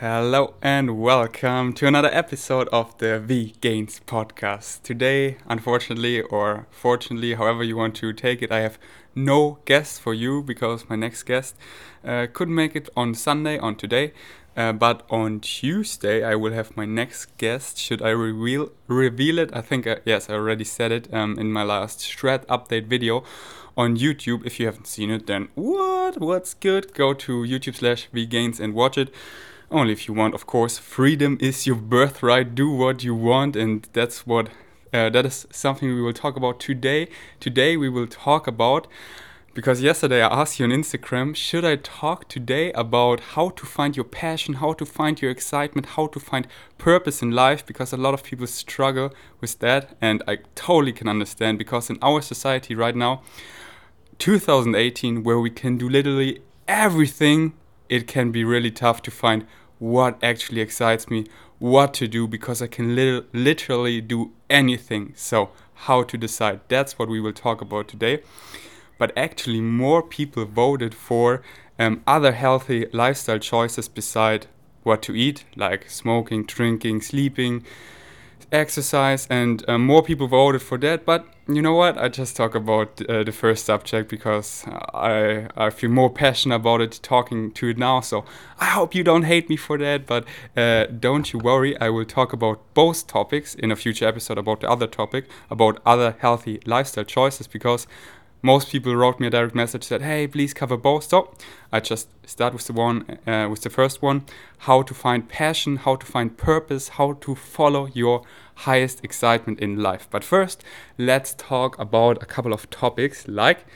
Hello and welcome to another episode of the V Gains podcast. Today, unfortunately, or fortunately, however you want to take it, I have no guest for you because my next guest uh, couldn't make it on Sunday, on today. Uh, but on Tuesday, I will have my next guest. Should I reveal reveal it? I think uh, yes, I already said it um, in my last shred update video on YouTube. If you haven't seen it, then what? What's good? Go to YouTube slash V Gains and watch it. Only if you want, of course. Freedom is your birthright. Do what you want, and that's what. Uh, that is something we will talk about today. Today we will talk about because yesterday I asked you on Instagram, should I talk today about how to find your passion, how to find your excitement, how to find purpose in life? Because a lot of people struggle with that, and I totally can understand because in our society right now, 2018, where we can do literally everything, it can be really tough to find what actually excites me, what to do, because I can li- literally do anything. So, how to decide? That's what we will talk about today but actually more people voted for um, other healthy lifestyle choices beside what to eat, like smoking, drinking, sleeping, exercise, and uh, more people voted for that. But you know what? I just talk about uh, the first subject because I I feel more passionate about it talking to it now. So I hope you don't hate me for that. But uh, don't you worry, I will talk about both topics in a future episode about the other topic about other healthy lifestyle choices because most people wrote me a direct message said hey please cover both so i just start with the one uh, with the first one how to find passion how to find purpose how to follow your highest excitement in life but first let's talk about a couple of topics like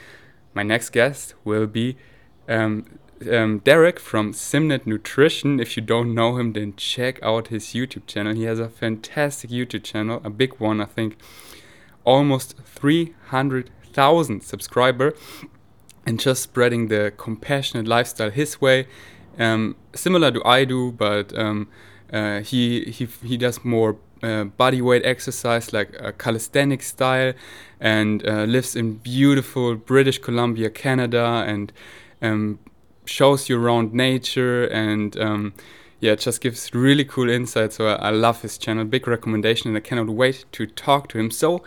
my next guest will be um, um, Derek from Simnett Nutrition. If you don't know him, then check out his YouTube channel. He has a fantastic YouTube channel, a big one, I think, almost 300 thousand subscriber and just spreading the compassionate lifestyle his way, um, similar to I do, but um, uh, he he he does more uh, body weight exercise like a calisthenic style, and uh, lives in beautiful British Columbia, Canada, and um, shows you around nature and. Um, yeah, just gives really cool insights. So I, I love his channel. Big recommendation, and I cannot wait to talk to him. So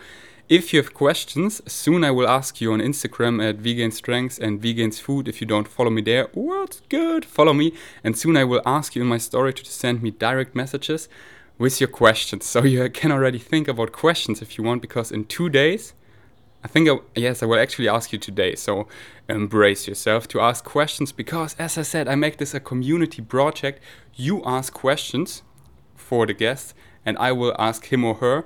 if you have questions, soon I will ask you on Instagram at Vegan Strengths and Vegan's Food. If you don't follow me there, what's good? Follow me, and soon I will ask you in my story to send me direct messages with your questions. So you can already think about questions if you want, because in two days, I think, I, yes, I will actually ask you today. So embrace yourself to ask questions, because as I said, I make this a community project. You ask questions for the guest, and I will ask him or her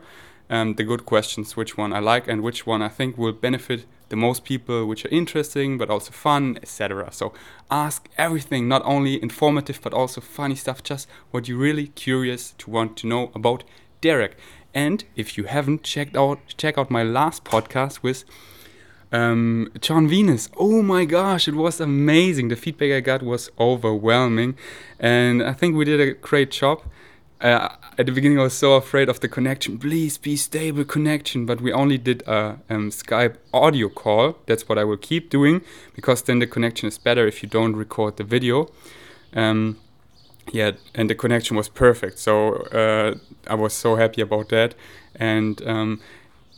um, the good questions, which one I like and which one I think will benefit the most people, which are interesting but also fun, etc. So ask everything, not only informative but also funny stuff, just what you're really curious to want to know about Derek. And if you haven't checked out, check out my last podcast with um, John Venus. Oh my gosh, it was amazing. The feedback I got was overwhelming, and I think we did a great job uh, at the beginning I was so afraid of the connection. Please be stable connection, but we only did a um, Skype audio call. That's what I will keep doing because then the connection is better if you don't record the video. Um, yeah, and the connection was perfect. So uh, I was so happy about that. And um,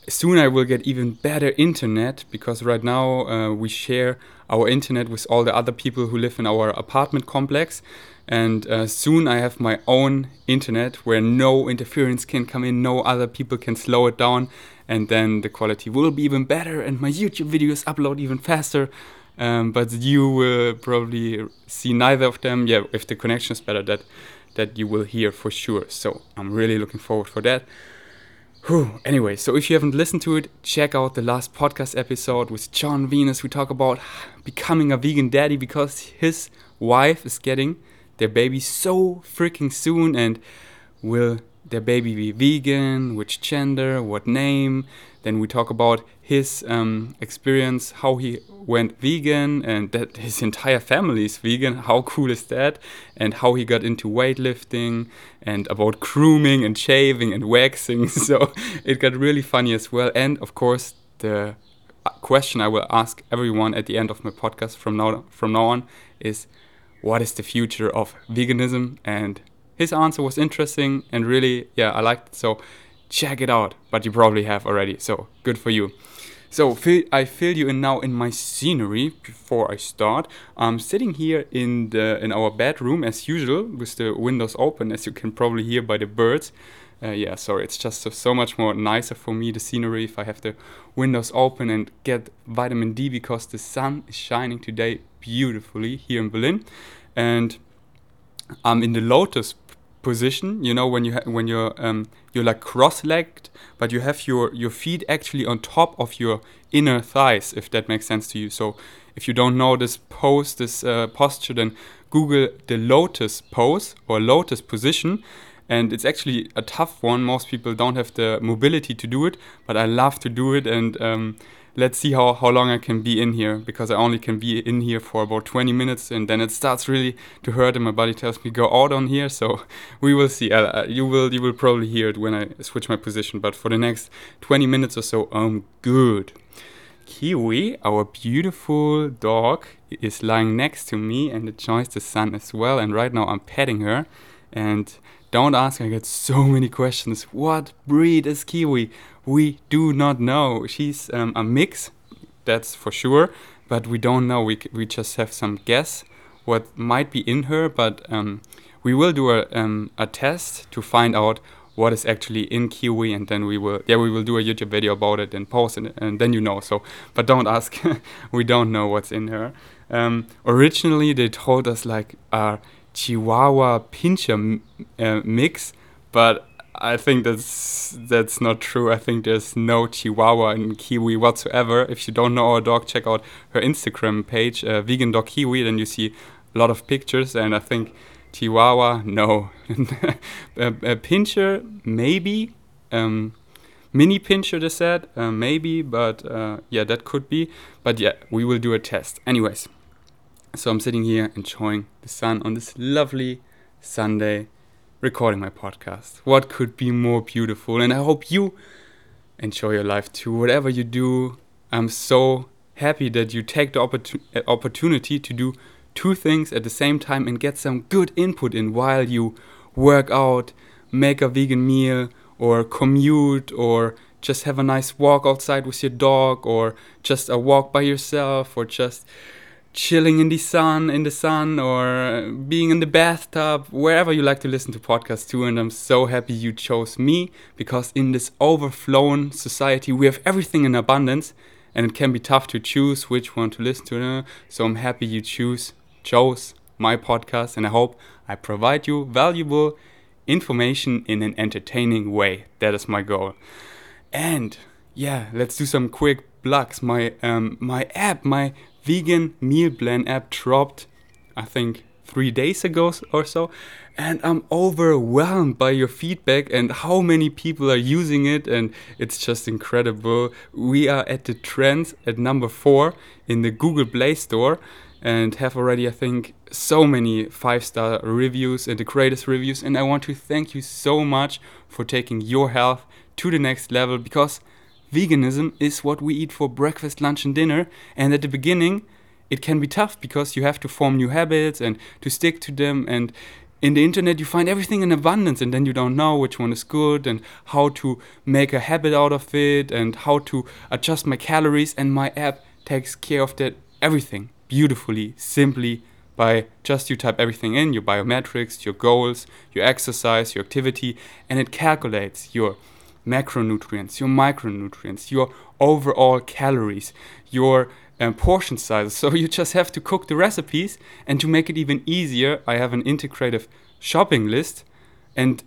soon I will get even better internet because right now uh, we share our internet with all the other people who live in our apartment complex and uh, soon I have my own internet where no interference can come in, no other people can slow it down, and then the quality will be even better, and my YouTube videos upload even faster. Um, but you will probably see neither of them. Yeah, if the connection is better, that that you will hear for sure. So I'm really looking forward for that. Whew. Anyway, so if you haven't listened to it, check out the last podcast episode with John Venus. We talk about becoming a vegan daddy because his wife is getting their baby so freaking soon and will their baby be vegan which gender what name. Then we talk about his um, experience how he went vegan and that his entire family is vegan. How cool is that? And how he got into weightlifting and about grooming and shaving and waxing. So it got really funny as well. And of course the question i will ask everyone at the end of my podcast from now from now on is what is the future of veganism? And his answer was interesting and really, yeah, I liked it. So check it out. But you probably have already. So good for you. So I fill you in now in my scenery before I start. I'm sitting here in the in our bedroom as usual with the windows open, as you can probably hear by the birds. Uh, yeah, sorry, it's just so, so, much more nicer for me the scenery if I have the windows open and get vitamin D because the sun is shining today beautifully here in Berlin, and I'm in the lotus position. You know when you when you're um, you're like cross-legged, but you have your your feet actually on top of your inner thighs, if that makes sense to you. So if you don't know this pose, this uh, posture, then Google the lotus pose or lotus position. And it's actually a tough one. Most people don't have the mobility to do it, but I love to do it. And um, let's see how, how long I can be in here because I only can be in here for about 20 minutes and then it starts really to hurt and my body tells me go out on here. So we will see. Uh, you will you will probably hear it when I switch my position but for the next 20 minutes or so I'm good. Kiwi our beautiful dog is lying next to me and enjoys the sun as well and right now I'm petting her. And don't ask I get so many questions. What breed is Kiwi we do not know. She's um, a mix, that's for sure, but we don't know. We, we just have some guess what might be in her, but um, we will do a, um, a test to find out what is actually in Kiwi, and then we will yeah we will do a YouTube video about it and post it, and then you know. So, but don't ask, we don't know what's in her. Um, originally, they told us like a Chihuahua Pinscher uh, mix, but I think that's that's not true. I think there's no Chihuahua in Kiwi whatsoever. If you don't know our dog, check out her Instagram page, uh, Vegan Dog Kiwi. Then you see a lot of pictures, and I think Chihuahua, no. a, a pinscher, maybe. Um, mini pinscher, they said, uh, maybe, but uh, yeah, that could be. But yeah, we will do a test. Anyways, so I'm sitting here enjoying the sun on this lovely Sunday recording my podcast. What could be more beautiful? And I hope you enjoy your life too, whatever you do. I'm so happy that you take the opportun uh, opportunity to do two things at the same time and get some good input in while you work out, make a vegan meal, or commute, or just have a nice walk outside with your dog, or just a walk by yourself, or just chilling in the sun in the sun or being in the bathtub wherever you like to listen to podcasts too and i'm so happy you chose me because in this overflown society we have everything in abundance and it can be tough to choose which one to listen to so i'm happy you choose chose my podcast and i hope i provide you valuable information in an entertaining way. That is my goal. And yeah let's do some quick plugs. My um my app my vegan meal plan app dropped, I think, three days ago or so. And I'm overwhelmed by your feedback and how many people are using it. And it's just incredible. We are at the trends at number four in the Google Play Store and have already, I think, so many five star reviews and the greatest reviews. And I want to thank you so much for taking your health to the next level because veganism is what we eat for breakfast, lunch, and dinner. And at the beginning, it can be tough because you have to form new habits and to stick to them. And in the internet, you find everything in abundance, and then you don't know which one is good and how to make a habit out of it and how to adjust my calories. And my app takes care of that everything beautifully, simply by just you type everything in your biometrics, your goals, your exercise, your activity, and it calculates your macronutrients, your micronutrients, your overall calories, your um, portion sizes. So you just have to cook the recipes. And to make it even easier, I have an integrative shopping list. And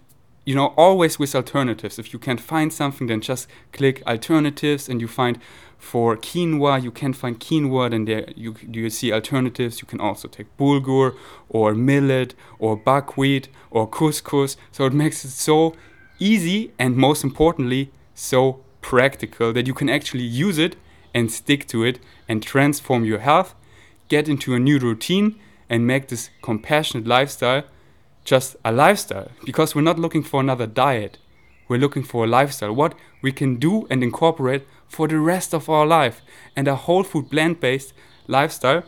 you know, always with alternatives. If you can't find something, then just click alternatives and you find for quinoa, you can find quinoa, then there you, you see alternatives. You can also take bulgur or millet or buckwheat or couscous. So it makes it so easy and most importantly, so practical that you can actually use it and stick to it and transform your health, get into a new routine, and make this compassionate lifestyle just a lifestyle. Because we're not looking for another diet, we're looking for a lifestyle. What we can do and incorporate for the rest of our life. And a whole food plant based lifestyle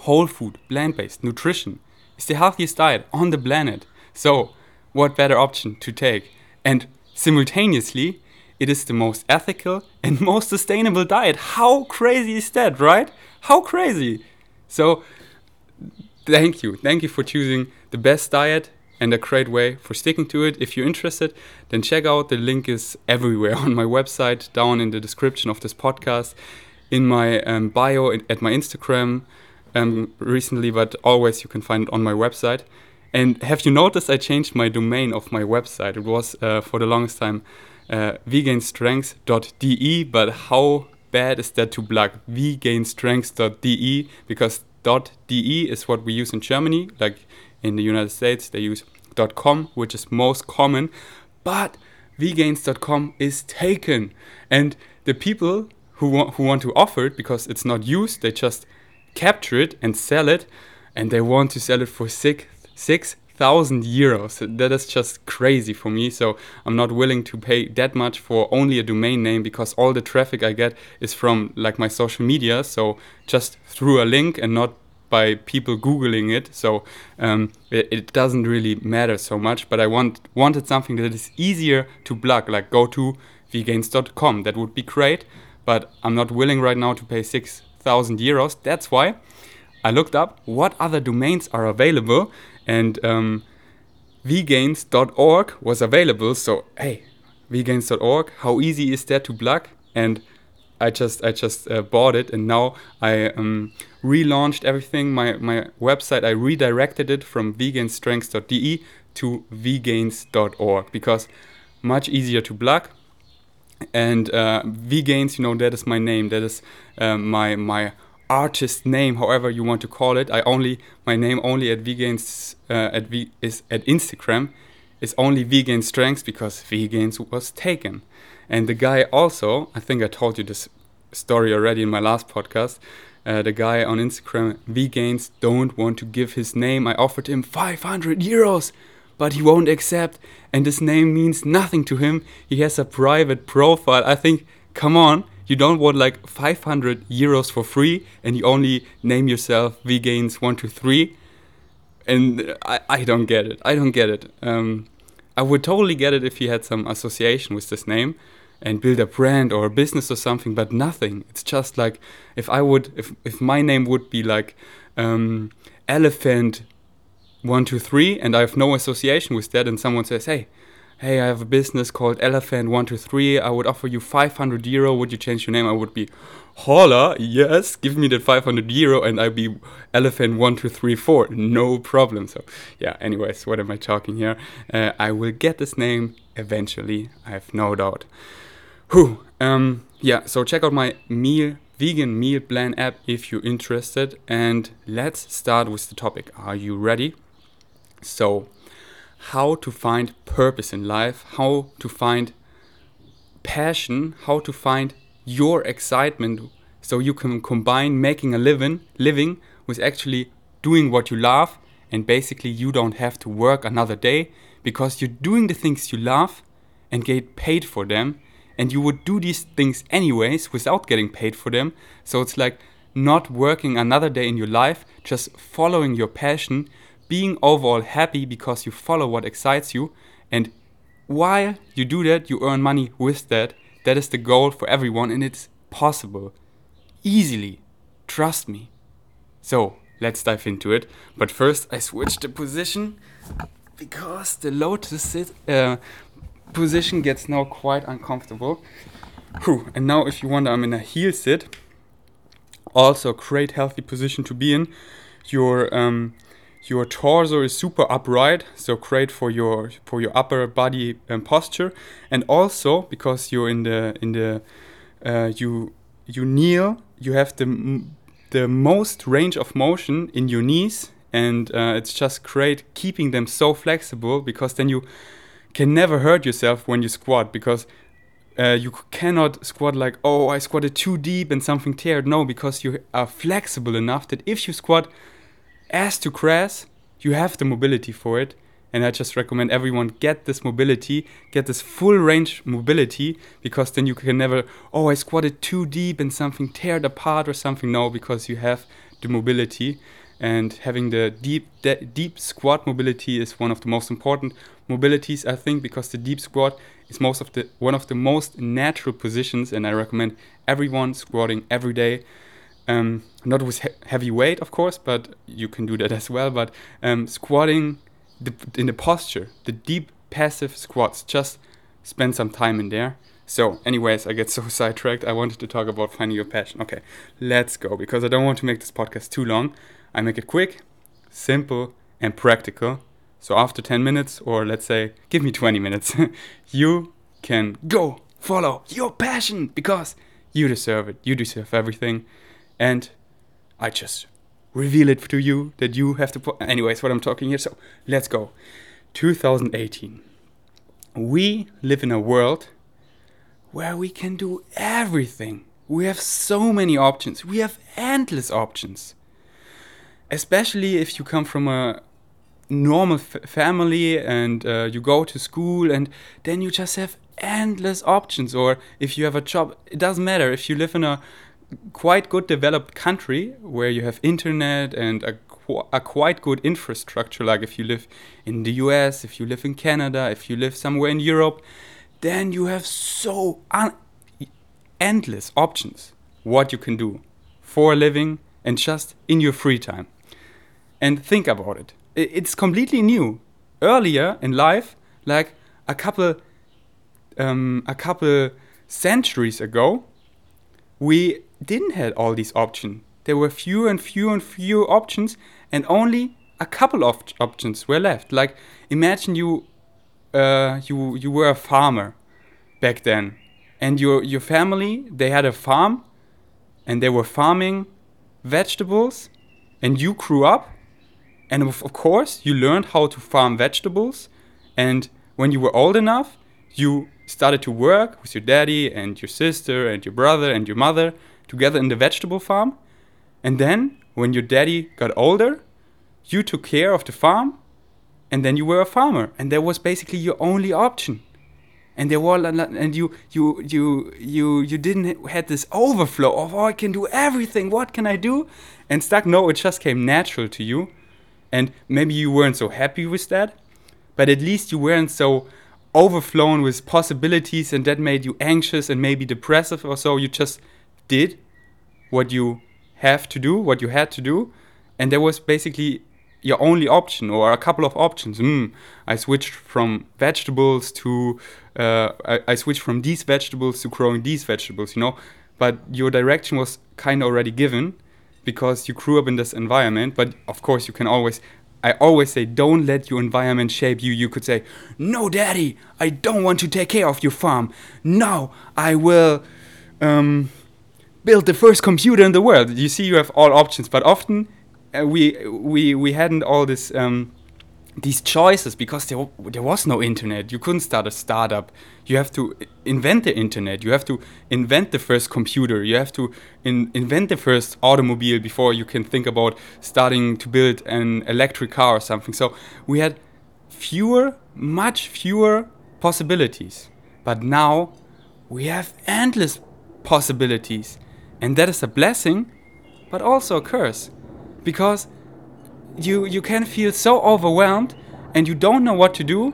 whole food, plant based nutrition is the healthiest diet on the planet. So, what better option to take? And simultaneously, it is the most ethical and most sustainable diet. How crazy is that, right? How crazy! So, thank you. Thank you for choosing the best diet and a great way for sticking to it. If you're interested, then check out the link is everywhere on my website, down in the description of this podcast, in my um, bio, at my Instagram um, recently, but always you can find it on my website. And have you noticed I changed my domain of my website? It was uh, for the longest time uh, but how bad is that to plug vgainstrength.de because .de is what we use in Germany, like in the United States they use .com, which is most common, but vgains.com is taken, and the people who want who want to offer it because it's not used, they just capture it and sell it, and they want to sell it for six six thousand euros. That is just crazy for me. So I'm not willing to pay that much for only a domain name because all the traffic I get is from like my social media. So just through a link and not by people googling it. So um, it, it, doesn't really matter so much. But I want wanted something that is easier to plug, like go to vgains.com. That would be great. But I'm not willing right now to pay six thousand euros. That's why I looked up what other domains are available and um, was available. So hey, vgains.org, how easy is that to plug? And I just I just uh, bought it, and now I um, relaunched everything. My my website I redirected it from vgainstrength.de to vgains.org because much easier to plug. And uh, you know, that is my name. That is uh, my my artist name, however you want to call it. I only my name only at vgains uh, at v is at Instagram is only vegan strengths because vgains was taken. And the guy also, I think I told you this story already in my last podcast. Uh, the guy on Instagram, vegans don't want to give his name. I offered him 500 euros, but he won't accept. And his name means nothing to him. He has a private profile. I think, come on, you don't want like 500 euros for free and you only name yourself vgains123 and I, I don't get it. I don't get it. Um, i would totally get it if you had some association with this name and build a brand or a business or something but nothing. It's just like if i would if, if my name would be like um, elephant 123 and i have no association with that and someone says hey hey, I have a business called Elephant123. I would offer you 500 euro. Would you change your name? I would be, holla, yes, give me that 500 euro and I'd be Elephant1234. No problem. So, yeah, anyways, what am I talking here? Uh, I will get this name eventually. I have no doubt. Whew. Um, yeah, so check out my meal vegan meal plan app if you're interested and let's start with the topic are you ready so how to find purpose in life, how to find passion, how to find your excitement so you can combine making a living living with actually doing what you love and basically you don't have to work another day because you're doing the things you love and get paid for them and you would do these things anyways without getting paid for them. So it's like not working another day in your life just following your passion being overall happy because you follow what excites you. And while you do that, you earn money with that. That is the goal for everyone, and it's possible. Easily. Trust me. So, let's dive into it. But first, I switch the position because the lotus sit, uh, position gets now quite uncomfortable. Whew. And now, if you wonder, I'm in a heel sit. Also, great healthy position to be in. Your um, your torso is super upright, so great for your for your upper body um, posture, and also because you're in the in the uh, you you kneel, you have the the most range of motion in your knees, and uh, it's just great keeping them so flexible because then you can never hurt yourself when you squat because uh, you cannot squat like oh I squatted too deep and something teared. No, because you are flexible enough that if you squat as to crash, you have the mobility for it. And I just recommend everyone get this mobility, get this full range mobility, because then you can never, oh, I squatted too deep and something teared apart or something. No, because you have the mobility and having the deep de- deep squat mobility is one of the most important mobilities I think because the deep squat is most of the one of the most natural positions and I recommend everyone squatting every day um, not with he heavy weight of course but you can do that as well but um, squatting the, in the posture the deep passive squats just spend some time in there so, anyways, I get so sidetracked. I wanted to talk about finding your passion. Okay, let's go because I don't want to make this podcast too long. I make it quick, simple, and practical. So, after 10 minutes, or let's say, give me 20 minutes, you can go follow your passion because you deserve it. You deserve everything. And I just reveal it to you that you have to put. Anyways, what I'm talking here. So, let's go. 2018. We live in a world where we can do everything. We have so many options. We have endless options. Especially if you come from a normal family and uh, you go to school and then you just have endless options. Or if you have a job, it doesn't matter. If you live in a quite good developed country where you have internet and a, qu a quite good infrastructure, like if you live in the US, if you live in Canada, if you live somewhere in Europe, then you have so endless options what you can do for a living and just in your free time. And think about it. It's completely new. Earlier in life, like a couple, um, a couple centuries ago, we didn't have all these options. There were fewer and fewer and fewer options, and only a couple of options were left. Like imagine you uh, you you were a farmer back then, and your your family they had a farm, and they were farming vegetables, and you grew up, and of, of course you learned how to farm vegetables, and when you were old enough, you started to work with your daddy and your sister and your brother and your mother together in the vegetable farm, and then when your daddy got older, you took care of the farm and then you were a farmer. And that was basically your only option. And there were and you you you you you didn't had this overflow of oh I can do everything. What can I do? And stuck no it just came natural to you. And maybe you weren't so happy with that but at least you weren't so overflown with possibilities and that made you anxious and maybe depressive or so. You just did what you have to do what you had to do and there was basically your only option or a couple of options. Mm, I switched from vegetables to uh, I, I, switched from these vegetables to growing these vegetables, you know. But your direction was kind of already given because you grew up in this environment. But of course, you can always. I always say, don't let your environment shape you. You could say, no, daddy, I don't want to take care of your farm. No, I will um, build the first computer in the world. You see, you have all options, but often uh, we we we hadn't all this um, these choices because there there was no internet. You couldn't start a startup. You have to invent the internet. You have to invent the first computer. You have to in, invent the first automobile before you can think about starting to build an electric car or something. So we had fewer, much fewer possibilities. But now we have endless possibilities, and that is a blessing, but also a curse. Because you you can feel so overwhelmed and you don't know what to do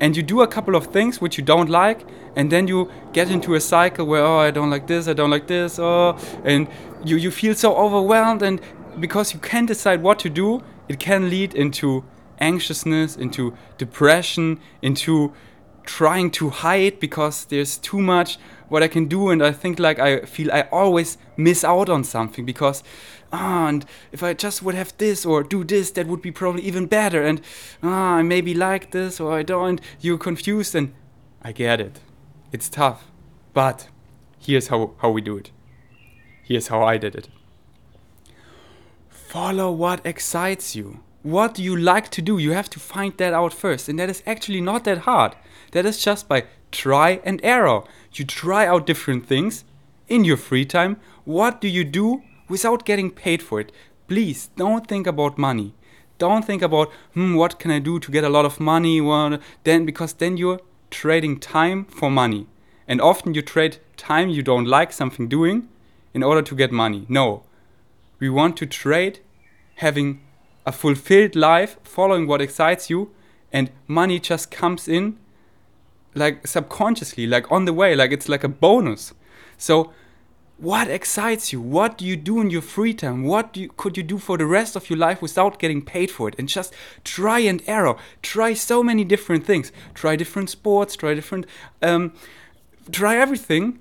and you do a couple of things which you don't like and then you get into a cycle where oh I don't like this I don't like this oh and you you feel so overwhelmed and because you can't decide what to do it can lead into anxiousness into depression into trying to hide because there's too much what I can do and I think like I feel I always miss out on something because ah and if I just would have this or do this that would be probably even better and ah I maybe like this or I don't you're confused and I get it. It's tough but here's how how we do it. Here's how I did it. Follow what excites you what do you like to do? You have to find that out first. And that is actually not that hard. That is just by try and error. You try out different things in your free time. What do you do without getting paid for it? Please don't think about money. Don't think about, hmm, what can I do to get a lot of money? Well, then, because then you're trading time for money. And often you trade time you don't like something doing in order to get money. No. we want to trade having a fulfilled life, following what excites you, and money just comes in like subconsciously, like on the way, like it's like a bonus. So, what excites you? What do you do in your free time? What you, could you do for the rest of your life without getting paid for it? And just try and error. Try so many different things. Try different sports. Try different. Um, try everything.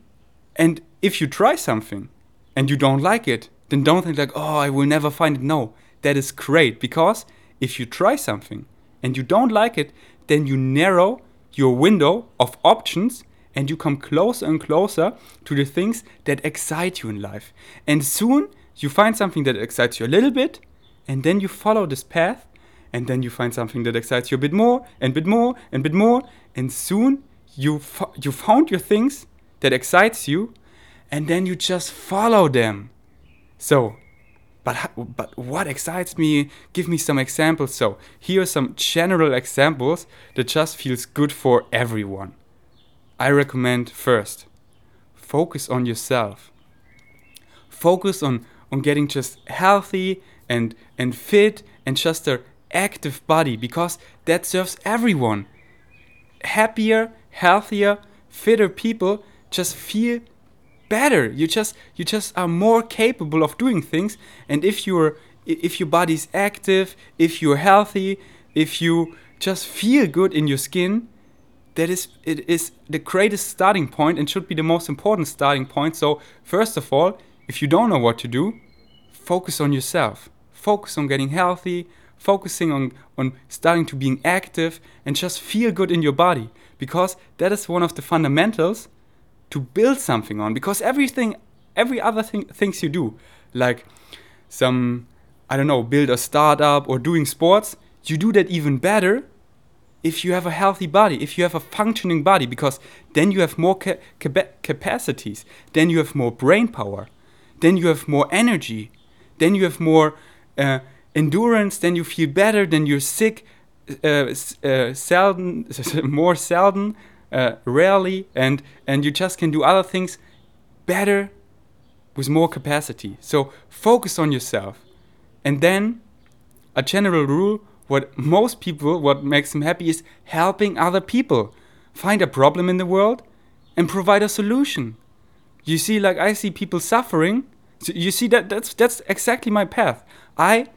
And if you try something and you don't like it, then don't think like, oh, I will never find it. No, that is great because if you try something and you don't like it, then you narrow your window of options and you come closer and closer to the things that excite you in life. And soon you find something that excites you a little bit, and then you follow this path, and then you find something that excites you a bit more, and bit more, and bit more, and soon you you found your things that excites you, and then you just follow them. So, but but what excites me? Give me some examples. So here are some general examples that just feels good for everyone. I recommend first, focus on yourself. Focus on on getting just healthy and and fit and just a active body because that serves everyone. Happier, healthier, fitter people just feel better. You just you just are more capable of doing things and if you're if your body's active, if you're healthy, if you just feel good in your skin, that is it is the greatest starting point and should be the most important starting point. So first of all, if you don't know what to do, focus on yourself. Focus on getting healthy, focusing on on starting to being active and just feel good in your body because that is one of the fundamentals to build something on because everything every other thing things you do like some I don't know, build a startup or doing sports, you do that even better if you have a healthy body, if you have a functioning body, because then you have more ca capacities, then you have more brain power, then you have more energy, then you have more uh, endurance, then you feel better, then you're sick uh, uh, seldom, more seldom, uh, rarely, and and you just can do other things better with more capacity. So focus on yourself, and then a general rule what most people, what makes them happy is helping other people find a problem in the world and provide a solution. You see, like I see people suffering. So you see that that's that's exactly my path. I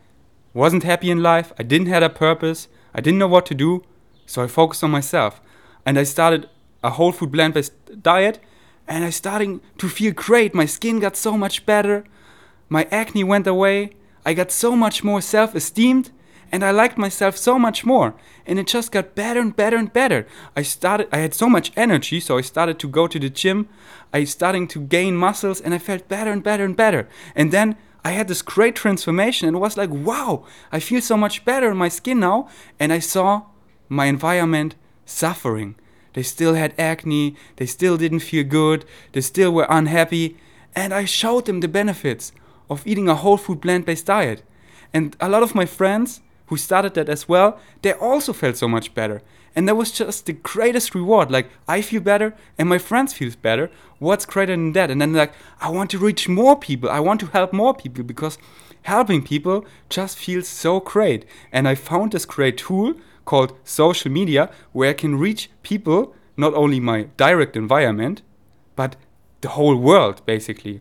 wasn't happy in life. I didn't have a purpose. I didn't know what to do. So I focused on myself, and I started a whole food plant-based diet. And I starting to feel great. My skin got so much better. My acne went away. I got so much more self-esteemed and I liked myself so much more and it just got better and better and better. I started I had so much energy so I started to go to the gym. I starting to gain muscles and I felt better and better and better. And then I had this great transformation and was like wow, I feel so much better in my skin now and I saw my environment suffering. They still had acne, they still didn't feel good, they still were unhappy and I showed them the benefits of eating a whole food plant-based diet. And a lot of my friends who started that as well, they also felt so much better. And that was just the greatest reward. Like, I feel better and my friends feel better. What's greater than that? And then, like, I want to reach more people. I want to help more people because helping people just feels so great. And I found this great tool called social media where I can reach people, not only my direct environment, but the whole world, basically.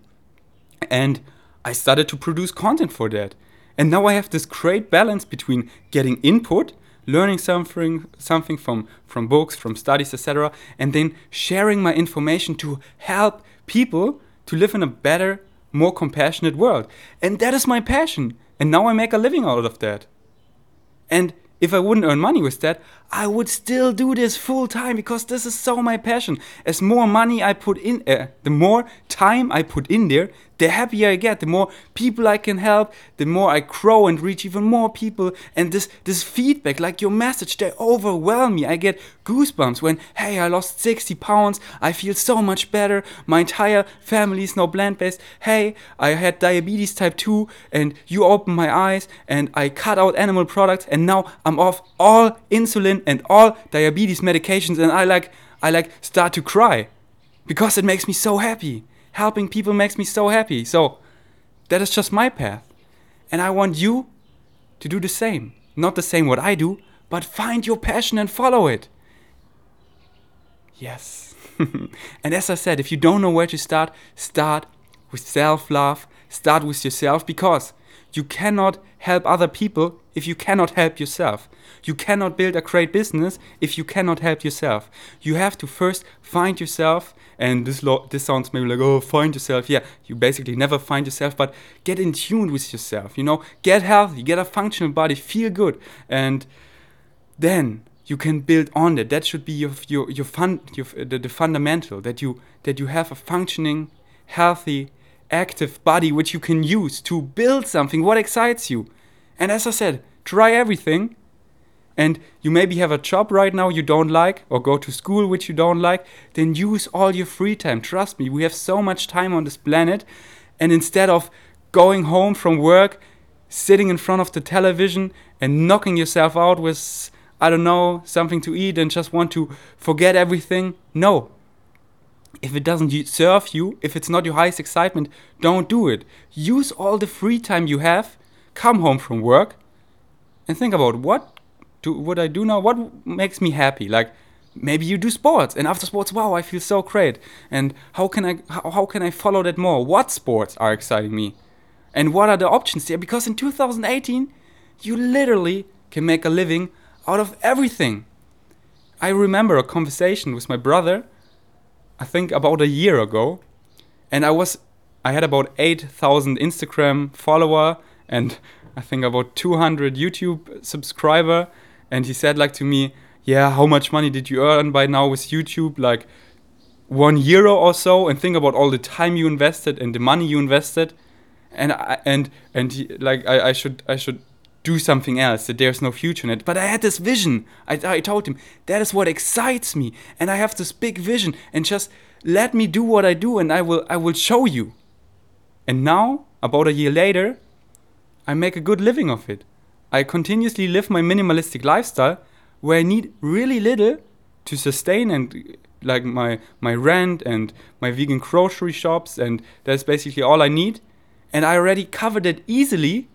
And I started to produce content for that. And now I have this great balance between getting input, learning something, something from, from books, from studies, etc., and then sharing my information to help people to live in a better, more compassionate world. And that is my passion. And now I make a living out of that. And if I wouldn't earn money with that, I would still do this full time because this is so my passion. As more money I put in, uh, the more time I put in there, the happier I get, the more people I can help, the more I grow and reach even more people. And this this feedback, like your message, they overwhelm me. I get goosebumps when, hey, I lost 60 pounds, I feel so much better. My entire family is now plant-based. Hey, I had diabetes type 2 and you opened my eyes and I cut out animal products and now I'm off all insulin and all diabetes medications and I like I like start to cry because it makes me so happy helping people makes me so happy. So that is just my path. And I want you to do the same. Not the same what I do, but find your passion and follow it. Yes. and as I said, if you don't know where to start, start with self love, start with yourself because you cannot help other people if you cannot help yourself. You cannot build a great business if you cannot help yourself. You have to first find yourself, and this lo- this sounds maybe like oh find yourself. Yeah, you basically never find yourself, but get in tune with yourself. You know, get healthy, get a functional body, feel good, and then you can build on that. That should be your your your fun your, the, the fundamental that you that you have a functioning, healthy, active body which you can use to build something what excites you. And as I said, try everything. And you maybe have a job right now you don't like, or go to school which you don't like, then use all your free time. Trust me, we have so much time on this planet. And instead of going home from work, sitting in front of the television, and knocking yourself out with I don't know, something to eat and just want to forget everything. No. If it doesn't serve you, if it's not your highest excitement, don't do it. Use all the free time you have, come home from work, and think about what do what I do now, what makes me happy. Like maybe you do sports and after sports wow i feel so great. And how can i how, how can i follow that more? What sports are exciting me? And what are the options there? Because in 2018 you literally can make a living out of everything. I remember a conversation with my brother, I think about a year ago, and I was I had about 8,000 Instagram follower and I think about 200 YouTube subscriber and he said like to me, "Yeah, how much money did you earn by now with YouTube?" Like 1 euro or so and think about all the time you invested and the money you invested and I, and and he, like I, I should I should do something else, that there's no future in it. But I had this vision. I, I told him, that is what excites me. And I have this big vision. And just let me do what I do and I will, I will show you. And now, about a year later, I make a good living of it. I continuously live my minimalistic lifestyle where I need really little to sustain and like my my rent and my vegan grocery shops and that's basically all I need and I already covered it easily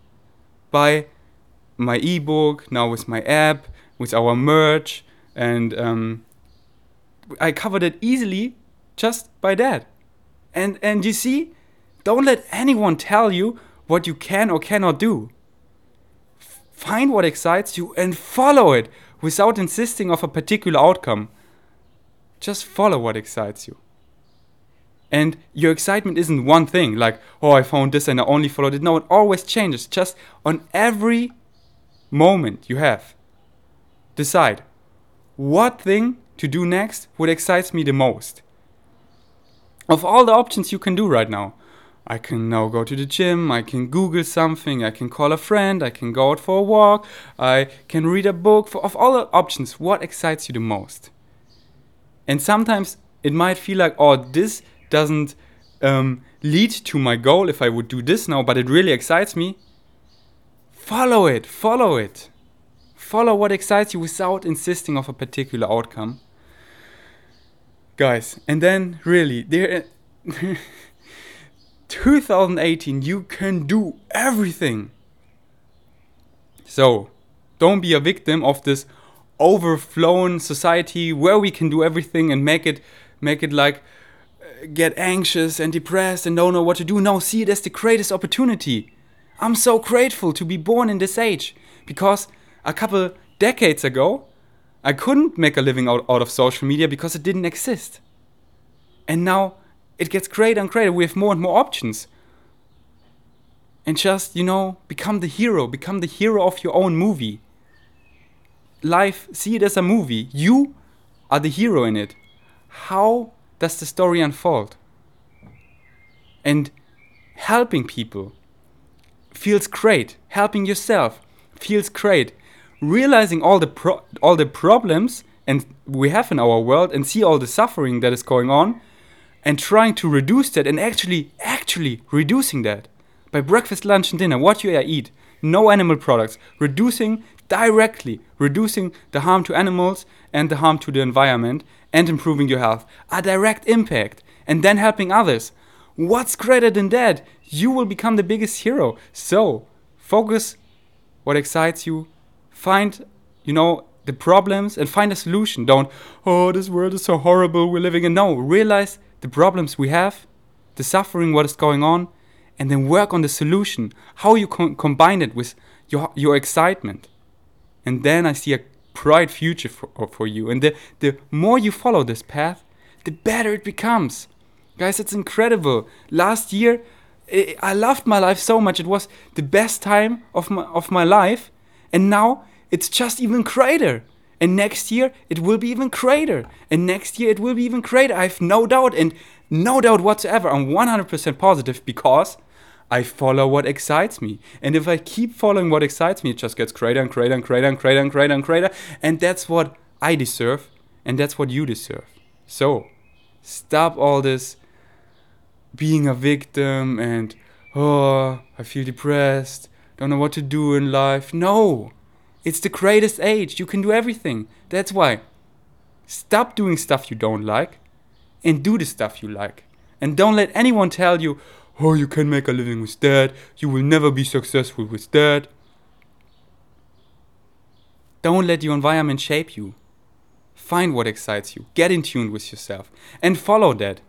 by my ebook, now with my app, with our merch, and um, I covered it easily just by that. And and you see, don't let anyone tell you what you can or cannot do. Find what excites you and follow it without insisting of a particular outcome. Just follow what excites you. And your excitement isn't one thing, like, oh, I found this and I only followed it. No, it always changes. Just on every moment you have. Decide what thing to do next would excites me the most. Of all the options you can do right now, I can now go to the gym, I can Google something, I can call a friend, I can go out for a walk, I can read a book. For, of all the options, what excites you the most? And sometimes it might feel like, oh, this doesn't um, lead to my goal if I would do this now, but it really excites me. Follow it, follow it. Follow what excites you without insisting of a particular outcome. Guys, and then really, there 2018 you can do everything. So, don't be a victim of this overflown society where we can do everything and make it make it like uh, get anxious and depressed and don't know what to do. No, see it as the greatest opportunity I'm so grateful to be born in this age because a couple decades ago, I couldn't make a living out, out of social media because it didn't exist. And now it gets greater and greater. We have more and more options. And just, you know, become the hero, become the hero of your own movie. Life, see it as a movie. You are the hero in it. How does the story unfold? And helping people feels great. Helping yourself feels great. Realizing all the pro- all the problems and we have in our world and see all the suffering that is going on and trying to reduce that and actually actually reducing that by breakfast, lunch and dinner what you eat. No animal products. Reducing directly reducing the harm to animals and the harm to the environment and improving your health. A direct impact and then helping others. What's greater than that? you will become the biggest hero. So focus what excites you, find, you know, the problems and find a solution. Don't, oh, this world is so horrible, we're living in. No, realize the problems we have, the suffering, what is going on, and then work on the solution, how you com- combine it with your, your excitement. And then I see a bright future for, uh, for you. And the, the more you follow this path, the better it becomes. Guys, it's incredible. Last year, eh, I loved my life so much. It was the best time of my, of my life. And now it's just even greater. And next year it will be even greater. And next year it will be even greater. I have no doubt and no doubt whatsoever. I'm 100% positive because I follow what excites me. And if I keep following what excites me, it just gets greater and greater and greater and greater and greater and greater. And that's what I deserve. And that's what you deserve. So stop all this being a victim and, oh, I feel depressed, don't know what to do in life. No! It's the greatest age. You can do everything. That's why. Stop doing stuff you don't like and do the stuff you like. And don't let anyone tell you, oh, you can make a living with that. You will never be successful with that. Don't let your environment shape you. Find what excites you. Get in tune with yourself and follow that.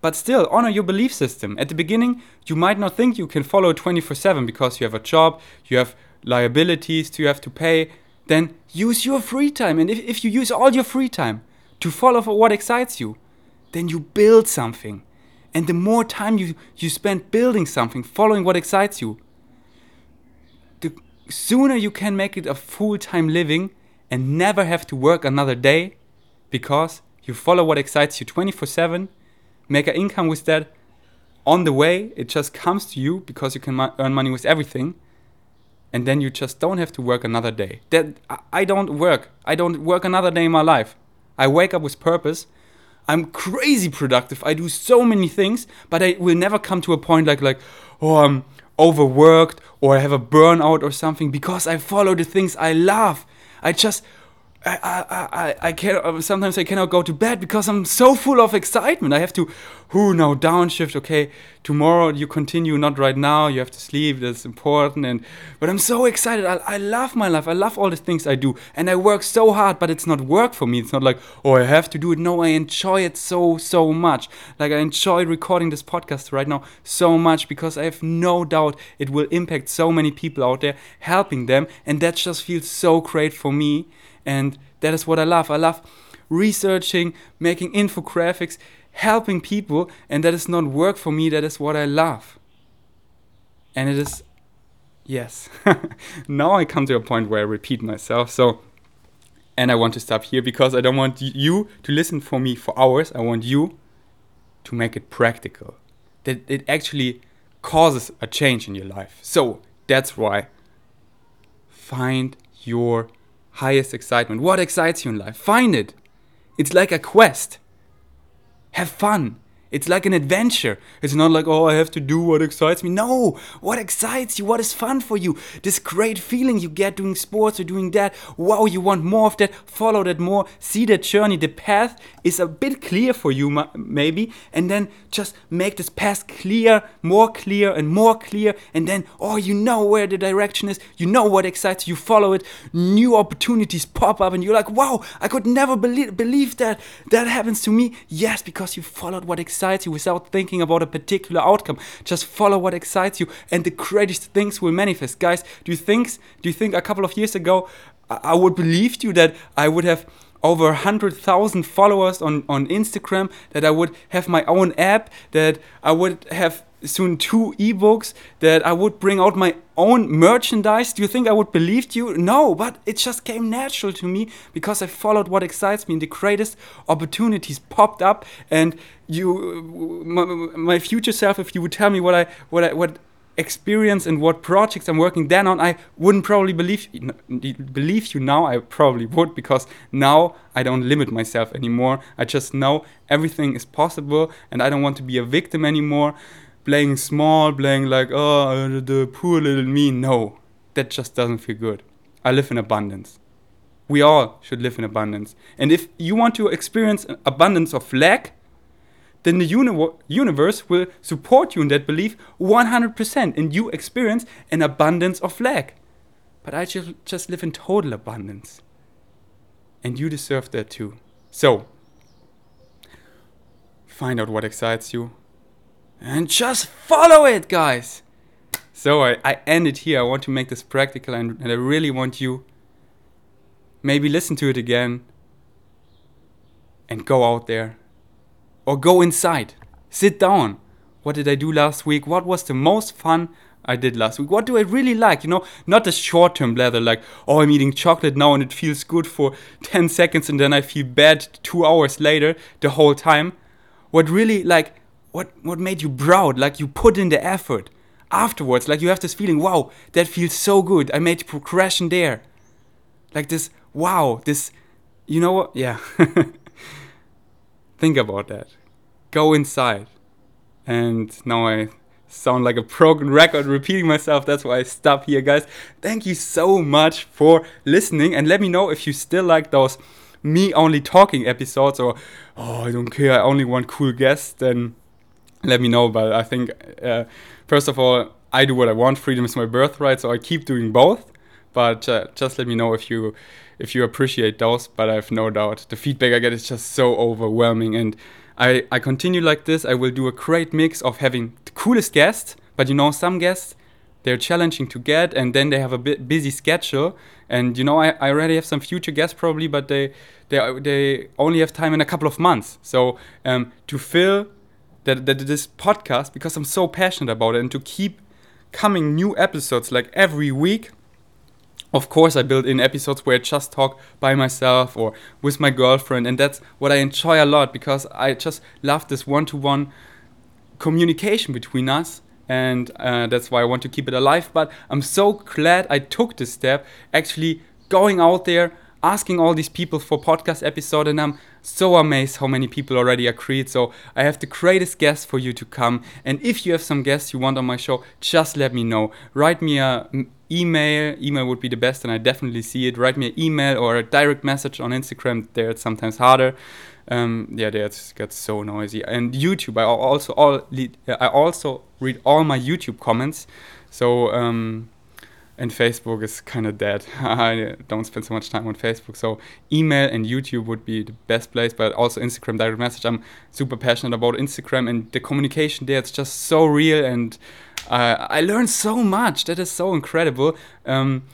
But still, honor your belief system. At the beginning, you might not think you can follow 24 7 because you have a job, you have liabilities you have to pay, then use your free time. And if, if you use all your free time to follow for what excites you, then you build something. And the more time you, you spend building something, following what excites you, the sooner you can make it a full time living and never have to work another day because you follow what excites you 24 7, make an income with that on the way. It just comes to you because you can earn money with everything and then you just don't have to work another day. That I don't work. I don't work another day in my life. I wake up with purpose. I'm crazy productive. I do so many things, but I will never come to a point like like oh I'm overworked or I have a burnout or something because I follow the things I love. I just I, I, I, I can sometimes I cannot go to bed because I'm so full of excitement. I have to, who now downshift. Okay, tomorrow you continue, not right now. You have to sleep. That's important. And but I'm so excited. I, I love my life. I love all the things I do, and I work so hard. But it's not work for me. It's not like oh I have to do it. No, I enjoy it so so much. Like I enjoy recording this podcast right now so much because I have no doubt it will impact so many people out there, helping them, and that just feels so great for me and that is what I love. I love researching, making infographics, helping people, and that is not work for me, that is what I love. And it is, yes. now I come to a point where I repeat myself. So, and I want to stop here because I don't want you to listen for me for hours. I want you to make it practical, that it actually causes a change in your life. So, that's why find your highest excitement? What excites you in life? Find it. It's like a quest. Have fun. It's like an adventure. It's not like, oh, I have to do what excites me. No, what excites you? What is fun for you? This great feeling you get doing sports or doing that. Wow, you want more of that. Follow that more. See that journey. The path is a bit clear for you, maybe. And then just make this path clear, more clear, and more clear. And then, oh, you know where the direction is. You know what excites you. Follow it. New opportunities pop up, and you're like, wow, I could never believe, believe that that happens to me. Yes, because you followed what excites excites you without thinking about a particular outcome. Just follow what excites you, and the greatest things will manifest. Guys, do you think? Do you think a couple of years ago I, I would believe you that I would have over 100,000 followers on, on Instagram, that I would have my own app, that I would have soon two ebooks, that I would bring out my own merchandise. Do you think I would believe you? No, but it just came natural to me because I followed what excites me and the greatest opportunities popped up and you uh, my, my future self if you would tell me what I what I what experience and what projects I'm working then on, I wouldn't probably believe believe you now. I probably would because now I don't limit myself anymore. I just know everything is possible, and I don't want to be a victim anymore playing small, playing like, oh, the poor little me. No, that just doesn't feel good. I live in abundance. We all should live in abundance. And if you want to experience abundance of lack, then the uni- universe will support you in that belief 100% and you experience an abundance of lack. But I just, just live in total abundance. And you deserve that too. So, find out what excites you and just follow it, guys. So, I, I end it here. I want to make this practical and, and I really want you maybe listen to it again and go out there or go inside. Sit down. What did I do last week? What was the most fun I did last week? What do I really like? You know, not the short term blather like, oh, I'm eating chocolate now and it feels good for 10 seconds and then I feel bad two hours later the whole time. What really, like, what, what made you proud? Like, you put in the effort. Afterwards, like, you have this feeling, wow, that feels so good. I made progression there. Like, this, wow, this, you know what? Yeah. Think about that. Go inside. And now I sound like a broken record repeating myself. That's why I stop here, guys. Thank you so much for listening. And let me know if you still like those me only talking episodes or, oh, I don't care, I only want cool guests. Then let me know. But I think, uh, first of all, I do what I want. Freedom is my birthright. So I keep doing both. But uh, just let me know if you if you appreciate those. But I have no doubt the feedback I get is just so overwhelming. And I, I continue like this. I will do a great mix of having the coolest guests, but you know, some guests they're challenging to get and then they have a bit busy schedule and you know I, I already have some future guests probably but they they they only have time in a couple of months so um, to fill that, that this podcast because i'm so passionate about it and to keep coming new episodes like every week of course i build in episodes where i just talk by myself or with my girlfriend and that's what i enjoy a lot because i just love this one-to-one communication between us and uh, that's why i want to keep it alive but i'm so glad i took this step actually going out there asking all these people for podcast episode and i'm so amazed how many people already agreed so i have the greatest guest for you to come and if you have some guests you want on my show just let me know. Write me a email email would be the best and i definitely see it. Write me an email or a direct message on instagram there it's sometimes harder. Um, yeah that gets so noisy. And youtube i also all i also read all my youtube comments. So um, and Facebook is kind of dead. I don't spend so much time on Facebook. So email and YouTube would be the best place, but also Instagram direct message. I'm super passionate about Instagram and the communication there. It's just so real, and uh, I learned so much. That is so incredible. Um,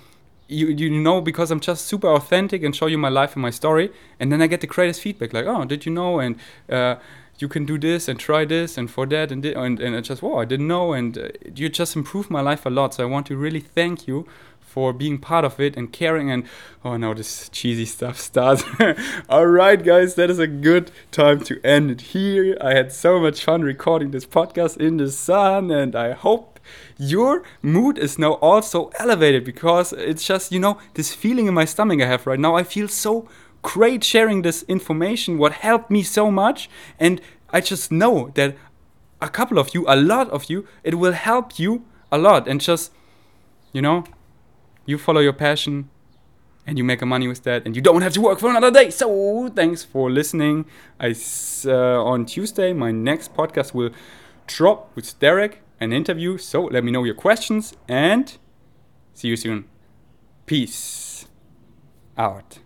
you you know because I'm just super authentic and show you my life and my story, and then I get the greatest feedback like, oh, did you know? And uh, you can do this and try this and for that and and, and I just wow I didn't know and uh, you just improved my life a lot. So I want to really thank you for being part of it and caring and oh no this cheesy stuff starts. All right guys that is a good time to end it here. I had so much fun recording this podcast in the sun and I hope your mood is now also elevated because it's just you know this feeling in my stomach I have right now. I feel so great sharing this information, what helped me so much. And I just know that a couple of you, a lot of you, it will help you a lot. And just, you know, you follow your passion and you make money with that and you don't have to work for another day. So thanks for listening. I uh, on Tuesday my next podcast will drop with Derek an interview. So let me know your questions and see you soon. Peace out.